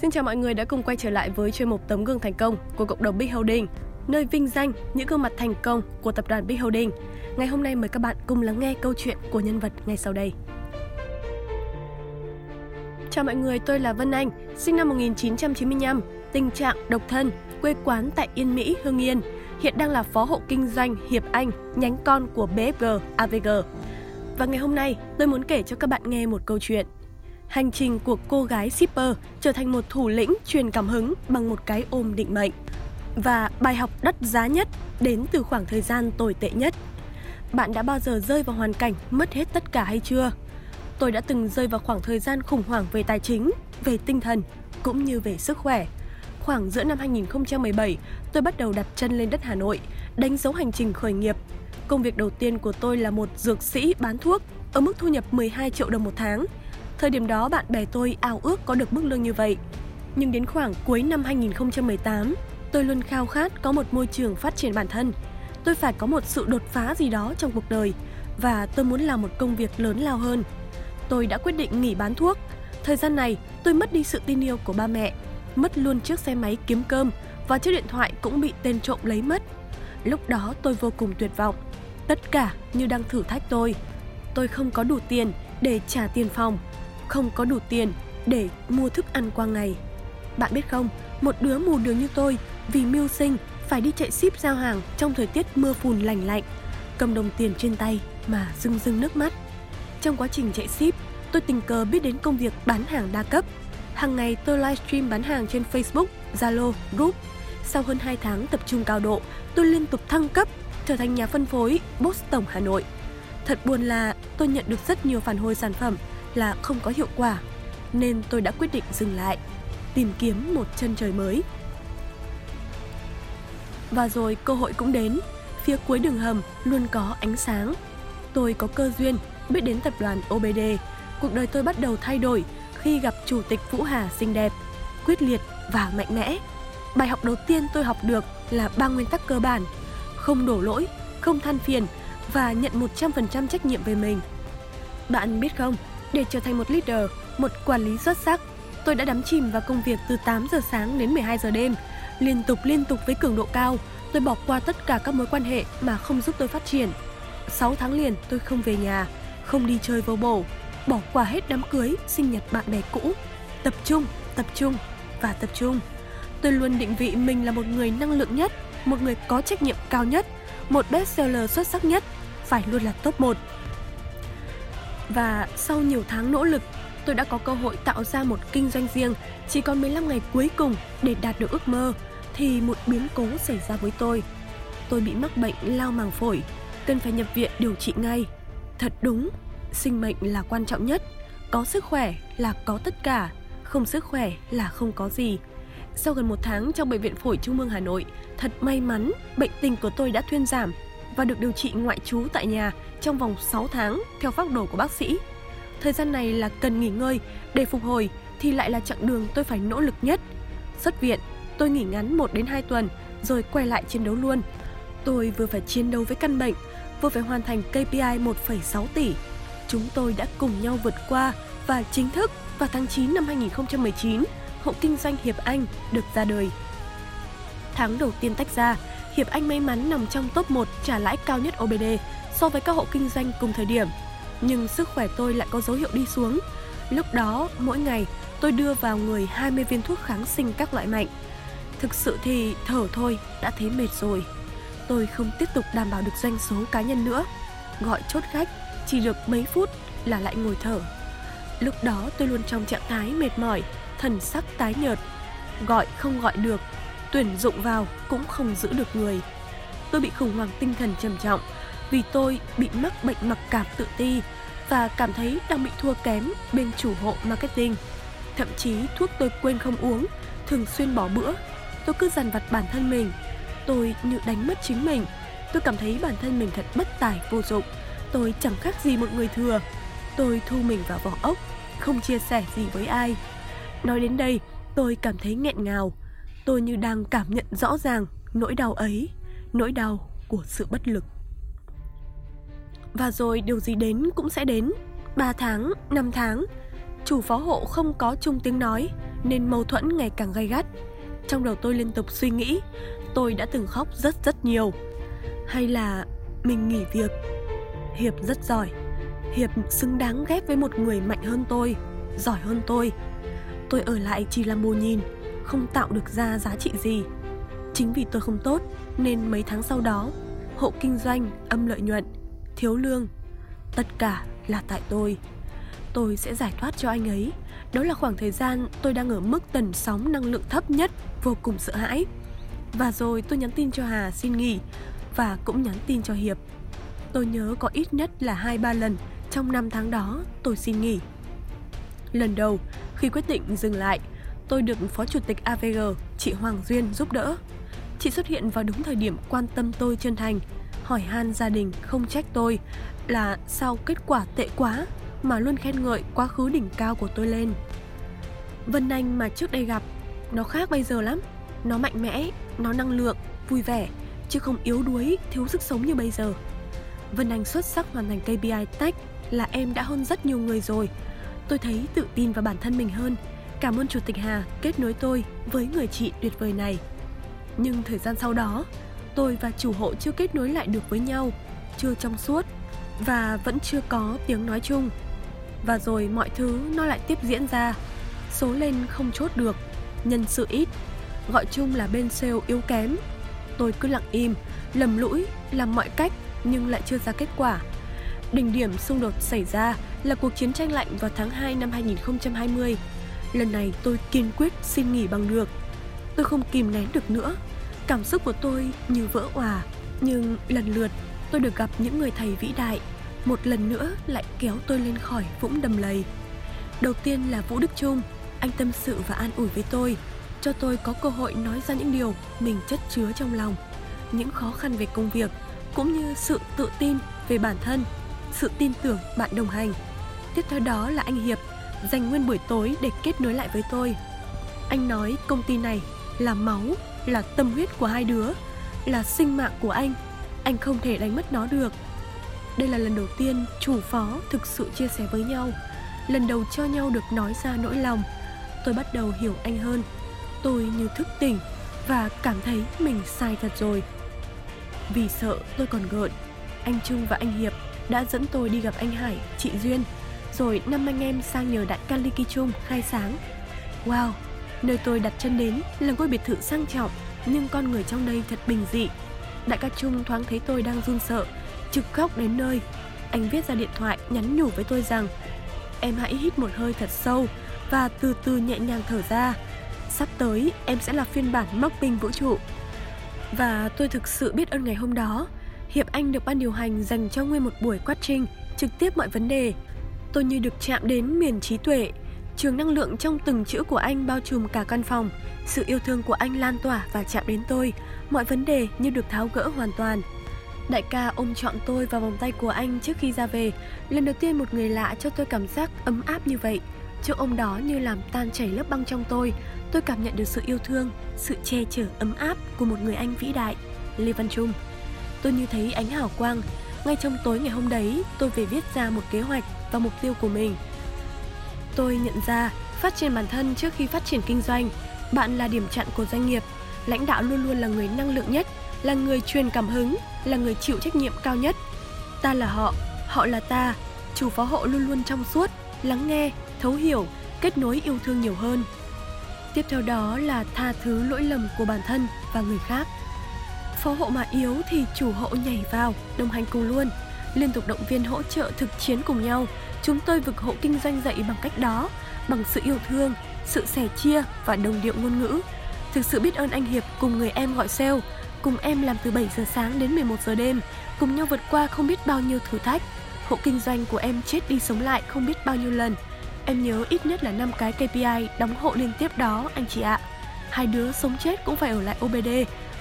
Xin chào mọi người đã cùng quay trở lại với chuyên mục tấm gương thành công của cộng đồng Big Holding, nơi vinh danh những gương mặt thành công của tập đoàn Big Holding. Ngày hôm nay mời các bạn cùng lắng nghe câu chuyện của nhân vật ngay sau đây. Chào mọi người, tôi là Vân Anh, sinh năm 1995, tình trạng độc thân, quê quán tại Yên Mỹ, Hưng Yên. Hiện đang là phó hộ kinh doanh Hiệp Anh, nhánh con của BFG AVG. Và ngày hôm nay, tôi muốn kể cho các bạn nghe một câu chuyện Hành trình của cô gái shipper trở thành một thủ lĩnh truyền cảm hứng bằng một cái ôm định mệnh. Và bài học đắt giá nhất đến từ khoảng thời gian tồi tệ nhất. Bạn đã bao giờ rơi vào hoàn cảnh mất hết tất cả hay chưa? Tôi đã từng rơi vào khoảng thời gian khủng hoảng về tài chính, về tinh thần cũng như về sức khỏe. Khoảng giữa năm 2017, tôi bắt đầu đặt chân lên đất Hà Nội, đánh dấu hành trình khởi nghiệp. Công việc đầu tiên của tôi là một dược sĩ bán thuốc ở mức thu nhập 12 triệu đồng một tháng – Thời điểm đó bạn bè tôi ao ước có được mức lương như vậy. Nhưng đến khoảng cuối năm 2018, tôi luôn khao khát có một môi trường phát triển bản thân. Tôi phải có một sự đột phá gì đó trong cuộc đời và tôi muốn làm một công việc lớn lao hơn. Tôi đã quyết định nghỉ bán thuốc. Thời gian này, tôi mất đi sự tin yêu của ba mẹ, mất luôn chiếc xe máy kiếm cơm và chiếc điện thoại cũng bị tên trộm lấy mất. Lúc đó tôi vô cùng tuyệt vọng. Tất cả như đang thử thách tôi. Tôi không có đủ tiền để trả tiền phòng không có đủ tiền để mua thức ăn qua ngày. Bạn biết không, một đứa mù đường như tôi vì mưu sinh phải đi chạy ship giao hàng trong thời tiết mưa phùn lành lạnh, cầm đồng tiền trên tay mà rưng rưng nước mắt. Trong quá trình chạy ship, tôi tình cờ biết đến công việc bán hàng đa cấp. Hàng ngày tôi livestream bán hàng trên Facebook, Zalo, Group. Sau hơn 2 tháng tập trung cao độ, tôi liên tục thăng cấp, trở thành nhà phân phối Boss Tổng Hà Nội. Thật buồn là tôi nhận được rất nhiều phản hồi sản phẩm là không có hiệu quả, nên tôi đã quyết định dừng lại, tìm kiếm một chân trời mới. Và rồi cơ hội cũng đến, phía cuối đường hầm luôn có ánh sáng. Tôi có cơ duyên biết đến tập đoàn OBD, cuộc đời tôi bắt đầu thay đổi khi gặp chủ tịch Vũ Hà xinh đẹp, quyết liệt và mạnh mẽ. Bài học đầu tiên tôi học được là ba nguyên tắc cơ bản: không đổ lỗi, không than phiền và nhận 100% trách nhiệm về mình. Bạn biết không, để trở thành một leader, một quản lý xuất sắc, tôi đã đắm chìm vào công việc từ 8 giờ sáng đến 12 giờ đêm, liên tục liên tục với cường độ cao. Tôi bỏ qua tất cả các mối quan hệ mà không giúp tôi phát triển. 6 tháng liền tôi không về nhà, không đi chơi vô bổ, bỏ qua hết đám cưới, sinh nhật bạn bè cũ. Tập trung, tập trung và tập trung. Tôi luôn định vị mình là một người năng lượng nhất, một người có trách nhiệm cao nhất, một bestseller xuất sắc nhất, phải luôn là top 1 và sau nhiều tháng nỗ lực, tôi đã có cơ hội tạo ra một kinh doanh riêng. Chỉ còn 15 ngày cuối cùng để đạt được ước mơ thì một biến cố xảy ra với tôi. Tôi bị mắc bệnh lao màng phổi, cần phải nhập viện điều trị ngay. Thật đúng, sinh mệnh là quan trọng nhất. Có sức khỏe là có tất cả, không sức khỏe là không có gì. Sau gần một tháng trong Bệnh viện Phổi Trung ương Hà Nội, thật may mắn bệnh tình của tôi đã thuyên giảm và được điều trị ngoại trú tại nhà trong vòng 6 tháng theo phác đồ của bác sĩ. Thời gian này là cần nghỉ ngơi để phục hồi thì lại là chặng đường tôi phải nỗ lực nhất. Xuất viện, tôi nghỉ ngắn 1 đến 2 tuần rồi quay lại chiến đấu luôn. Tôi vừa phải chiến đấu với căn bệnh, vừa phải hoàn thành KPI 1,6 tỷ. Chúng tôi đã cùng nhau vượt qua và chính thức vào tháng 9 năm 2019, hộ kinh doanh Hiệp Anh được ra đời. Tháng đầu tiên tách ra, Hiệp Anh may mắn nằm trong top 1 trả lãi cao nhất OBD so với các hộ kinh doanh cùng thời điểm. Nhưng sức khỏe tôi lại có dấu hiệu đi xuống. Lúc đó, mỗi ngày tôi đưa vào người 20 viên thuốc kháng sinh các loại mạnh. Thực sự thì thở thôi đã thấy mệt rồi. Tôi không tiếp tục đảm bảo được doanh số cá nhân nữa. Gọi chốt khách chỉ được mấy phút là lại ngồi thở. Lúc đó tôi luôn trong trạng thái mệt mỏi, thần sắc tái nhợt. Gọi không gọi được, tuyển dụng vào cũng không giữ được người. Tôi bị khủng hoảng tinh thần trầm trọng vì tôi bị mắc bệnh mặc cảm tự ti và cảm thấy đang bị thua kém bên chủ hộ marketing. Thậm chí thuốc tôi quên không uống, thường xuyên bỏ bữa. Tôi cứ dằn vặt bản thân mình. Tôi như đánh mất chính mình. Tôi cảm thấy bản thân mình thật bất tài vô dụng. Tôi chẳng khác gì một người thừa. Tôi thu mình vào vỏ ốc, không chia sẻ gì với ai. Nói đến đây, tôi cảm thấy nghẹn ngào. Tôi như đang cảm nhận rõ ràng nỗi đau ấy, nỗi đau của sự bất lực. Và rồi điều gì đến cũng sẽ đến 3 tháng, 5 tháng Chủ phó hộ không có chung tiếng nói nên mâu thuẫn ngày càng gay gắt. Trong đầu tôi liên tục suy nghĩ, tôi đã từng khóc rất rất nhiều. Hay là mình nghỉ việc? Hiệp rất giỏi. Hiệp xứng đáng ghép với một người mạnh hơn tôi, giỏi hơn tôi. Tôi ở lại chỉ là mù nhìn, không tạo được ra giá trị gì. Chính vì tôi không tốt nên mấy tháng sau đó, hộ kinh doanh âm lợi nhuận, thiếu lương, tất cả là tại tôi. Tôi sẽ giải thoát cho anh ấy. Đó là khoảng thời gian tôi đang ở mức tần sóng năng lượng thấp nhất, vô cùng sợ hãi. Và rồi tôi nhắn tin cho Hà xin nghỉ và cũng nhắn tin cho Hiệp. Tôi nhớ có ít nhất là 2-3 lần trong năm tháng đó tôi xin nghỉ. Lần đầu, khi quyết định dừng lại, tôi được Phó Chủ tịch AVG, chị Hoàng Duyên giúp đỡ. Chị xuất hiện vào đúng thời điểm quan tâm tôi chân thành, hỏi han gia đình không trách tôi là sao kết quả tệ quá mà luôn khen ngợi quá khứ đỉnh cao của tôi lên. Vân Anh mà trước đây gặp, nó khác bây giờ lắm. Nó mạnh mẽ, nó năng lượng, vui vẻ, chứ không yếu đuối, thiếu sức sống như bây giờ. Vân Anh xuất sắc hoàn thành KPI tech là em đã hơn rất nhiều người rồi. Tôi thấy tự tin vào bản thân mình hơn. Cảm ơn Chủ tịch Hà kết nối tôi với người chị tuyệt vời này. Nhưng thời gian sau đó, tôi và chủ hộ chưa kết nối lại được với nhau, chưa trong suốt và vẫn chưa có tiếng nói chung. Và rồi mọi thứ nó lại tiếp diễn ra. Số lên không chốt được, nhân sự ít, gọi chung là bên sale yếu kém. Tôi cứ lặng im, lầm lũi, làm mọi cách nhưng lại chưa ra kết quả. Đỉnh điểm xung đột xảy ra là cuộc chiến tranh lạnh vào tháng 2 năm 2020. Lần này tôi kiên quyết xin nghỉ bằng được. Tôi không kìm nén được nữa. Cảm xúc của tôi như vỡ òa, nhưng lần lượt tôi được gặp những người thầy vĩ đại, một lần nữa lại kéo tôi lên khỏi vũng đầm lầy. Đầu tiên là Vũ Đức Trung, anh tâm sự và an ủi với tôi, cho tôi có cơ hội nói ra những điều mình chất chứa trong lòng, những khó khăn về công việc, cũng như sự tự tin về bản thân, sự tin tưởng bạn đồng hành. Tiếp theo đó là anh Hiệp, dành nguyên buổi tối để kết nối lại với tôi. Anh nói công ty này là máu, là tâm huyết của hai đứa, là sinh mạng của anh. Anh không thể đánh mất nó được. Đây là lần đầu tiên chủ phó thực sự chia sẻ với nhau, lần đầu cho nhau được nói ra nỗi lòng. Tôi bắt đầu hiểu anh hơn. Tôi như thức tỉnh và cảm thấy mình sai thật rồi. Vì sợ tôi còn gợn, anh Trung và anh Hiệp đã dẫn tôi đi gặp anh Hải, chị Duyên, rồi năm anh em sang nhờ đại ca Ly Kỳ Trung khai sáng. Wow, nơi tôi đặt chân đến là ngôi biệt thự sang trọng, nhưng con người trong đây thật bình dị. Đại ca Trung thoáng thấy tôi đang run sợ, trực khóc đến nơi. Anh viết ra điện thoại nhắn nhủ với tôi rằng Em hãy hít một hơi thật sâu và từ từ nhẹ nhàng thở ra. Sắp tới em sẽ là phiên bản móc binh vũ trụ và tôi thực sự biết ơn ngày hôm đó. Hiệp Anh được ban điều hành dành cho nguyên một buổi quát trinh, trực tiếp mọi vấn đề. Tôi như được chạm đến miền trí tuệ. Trường năng lượng trong từng chữ của anh bao trùm cả căn phòng. Sự yêu thương của anh lan tỏa và chạm đến tôi. Mọi vấn đề như được tháo gỡ hoàn toàn. Đại ca ôm trọn tôi vào vòng tay của anh trước khi ra về. Lần đầu tiên một người lạ cho tôi cảm giác ấm áp như vậy. chỗ ôm đó như làm tan chảy lớp băng trong tôi. Tôi cảm nhận được sự yêu thương, sự che chở ấm áp của một người anh vĩ đại, Lê Văn Trung. Tôi như thấy ánh hào quang. Ngay trong tối ngày hôm đấy, tôi về viết ra một kế hoạch và mục tiêu của mình. Tôi nhận ra phát triển bản thân trước khi phát triển kinh doanh. Bạn là điểm chặn của doanh nghiệp. Lãnh đạo luôn luôn là người năng lượng nhất, là người truyền cảm hứng, là người chịu trách nhiệm cao nhất. Ta là họ, họ là ta. Chủ phó hộ luôn luôn trong suốt, lắng nghe, thấu hiểu, kết nối yêu thương nhiều hơn. Tiếp theo đó là tha thứ lỗi lầm của bản thân và người khác. Phó hộ mà yếu thì chủ hộ nhảy vào, đồng hành cùng luôn, liên tục động viên hỗ trợ thực chiến cùng nhau. Chúng tôi vực hộ kinh doanh dậy bằng cách đó, bằng sự yêu thương, sự sẻ chia và đồng điệu ngôn ngữ. Thực sự biết ơn anh Hiệp cùng người em gọi sale, cùng em làm từ 7 giờ sáng đến 11 giờ đêm, cùng nhau vượt qua không biết bao nhiêu thử thách. Hộ kinh doanh của em chết đi sống lại không biết bao nhiêu lần. Em nhớ ít nhất là 5 cái KPI đóng hộ liên tiếp đó anh chị ạ. Hai đứa sống chết cũng phải ở lại OBD,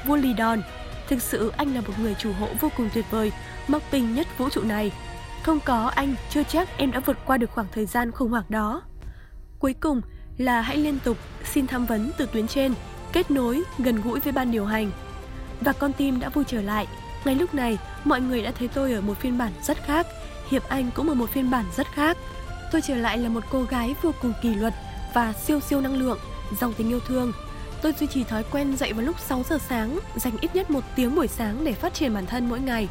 vua lì đòn. Thực sự anh là một người chủ hộ vô cùng tuyệt vời, mắc bình nhất vũ trụ này. Không có anh, chưa chắc em đã vượt qua được khoảng thời gian khủng hoảng đó. Cuối cùng là hãy liên tục xin tham vấn từ tuyến trên, kết nối, gần gũi với ban điều hành. Và con tim đã vui trở lại. Ngay lúc này, mọi người đã thấy tôi ở một phiên bản rất khác, Hiệp Anh cũng ở một phiên bản rất khác. Tôi trở lại là một cô gái vô cùng kỷ luật, và siêu siêu năng lượng, dòng tình yêu thương. Tôi duy trì thói quen dậy vào lúc 6 giờ sáng, dành ít nhất một tiếng buổi sáng để phát triển bản thân mỗi ngày.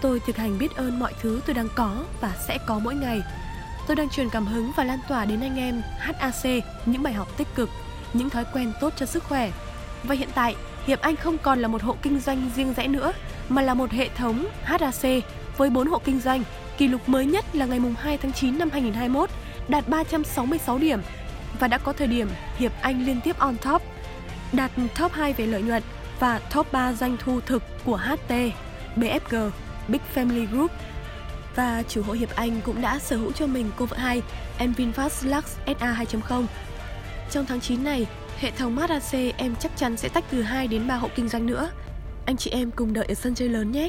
Tôi thực hành biết ơn mọi thứ tôi đang có và sẽ có mỗi ngày. Tôi đang truyền cảm hứng và lan tỏa đến anh em HAC những bài học tích cực, những thói quen tốt cho sức khỏe. Và hiện tại, Hiệp Anh không còn là một hộ kinh doanh riêng rẽ nữa, mà là một hệ thống HAC với 4 hộ kinh doanh. Kỷ lục mới nhất là ngày 2 tháng 9 năm 2021, đạt 366 điểm và đã có thời điểm Hiệp Anh liên tiếp on top, đạt top 2 về lợi nhuận và top 3 doanh thu thực của HT, BFG, Big Family Group. Và chủ hội Hiệp Anh cũng đã sở hữu cho mình cô vợ hai, em VinFast Lux SA 2.0. Trong tháng 9 này, hệ thống Mazda em chắc chắn sẽ tách từ 2 đến 3 hộ kinh doanh nữa. Anh chị em cùng đợi ở sân chơi lớn nhé!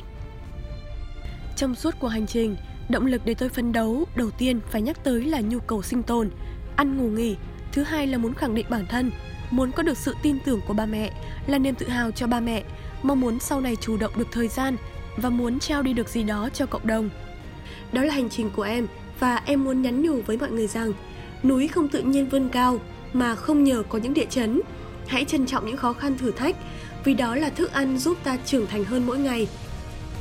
Trong suốt cuộc hành trình, động lực để tôi phấn đấu đầu tiên phải nhắc tới là nhu cầu sinh tồn, ăn ngủ nghỉ, thứ hai là muốn khẳng định bản thân, muốn có được sự tin tưởng của ba mẹ, là niềm tự hào cho ba mẹ, mong muốn sau này chủ động được thời gian và muốn trao đi được gì đó cho cộng đồng. Đó là hành trình của em và em muốn nhắn nhủ với mọi người rằng núi không tự nhiên vươn cao mà không nhờ có những địa chấn. Hãy trân trọng những khó khăn thử thách vì đó là thức ăn giúp ta trưởng thành hơn mỗi ngày.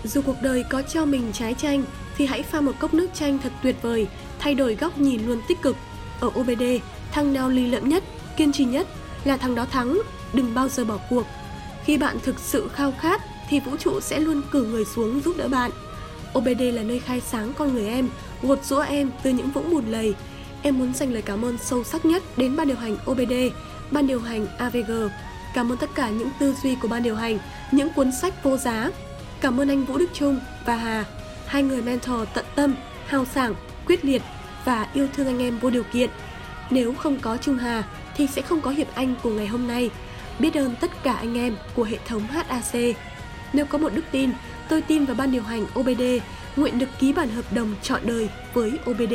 Dù cuộc đời có cho mình trái chanh thì hãy pha một cốc nước chanh thật tuyệt vời, thay đổi góc nhìn luôn tích cực. Ở OBD, thằng nào ly lợm nhất, kiên trì nhất là thằng đó thắng, đừng bao giờ bỏ cuộc. Khi bạn thực sự khao khát thì vũ trụ sẽ luôn cử người xuống giúp đỡ bạn. OBD là nơi khai sáng con người em, gột rũa em từ những vũng bùn lầy. Em muốn dành lời cảm ơn sâu sắc nhất đến ban điều hành OBD, ban điều hành AVG. Cảm ơn tất cả những tư duy của ban điều hành, những cuốn sách vô giá. Cảm ơn anh Vũ Đức Trung và Hà, hai người mentor tận tâm, hào sảng, quyết liệt và yêu thương anh em vô điều kiện. Nếu không có Trung Hà thì sẽ không có Hiệp Anh của ngày hôm nay. Biết ơn tất cả anh em của hệ thống HAC. Nếu có một đức tin, tôi tin vào ban điều hành OBD, nguyện được ký bản hợp đồng trọn đời với OBD.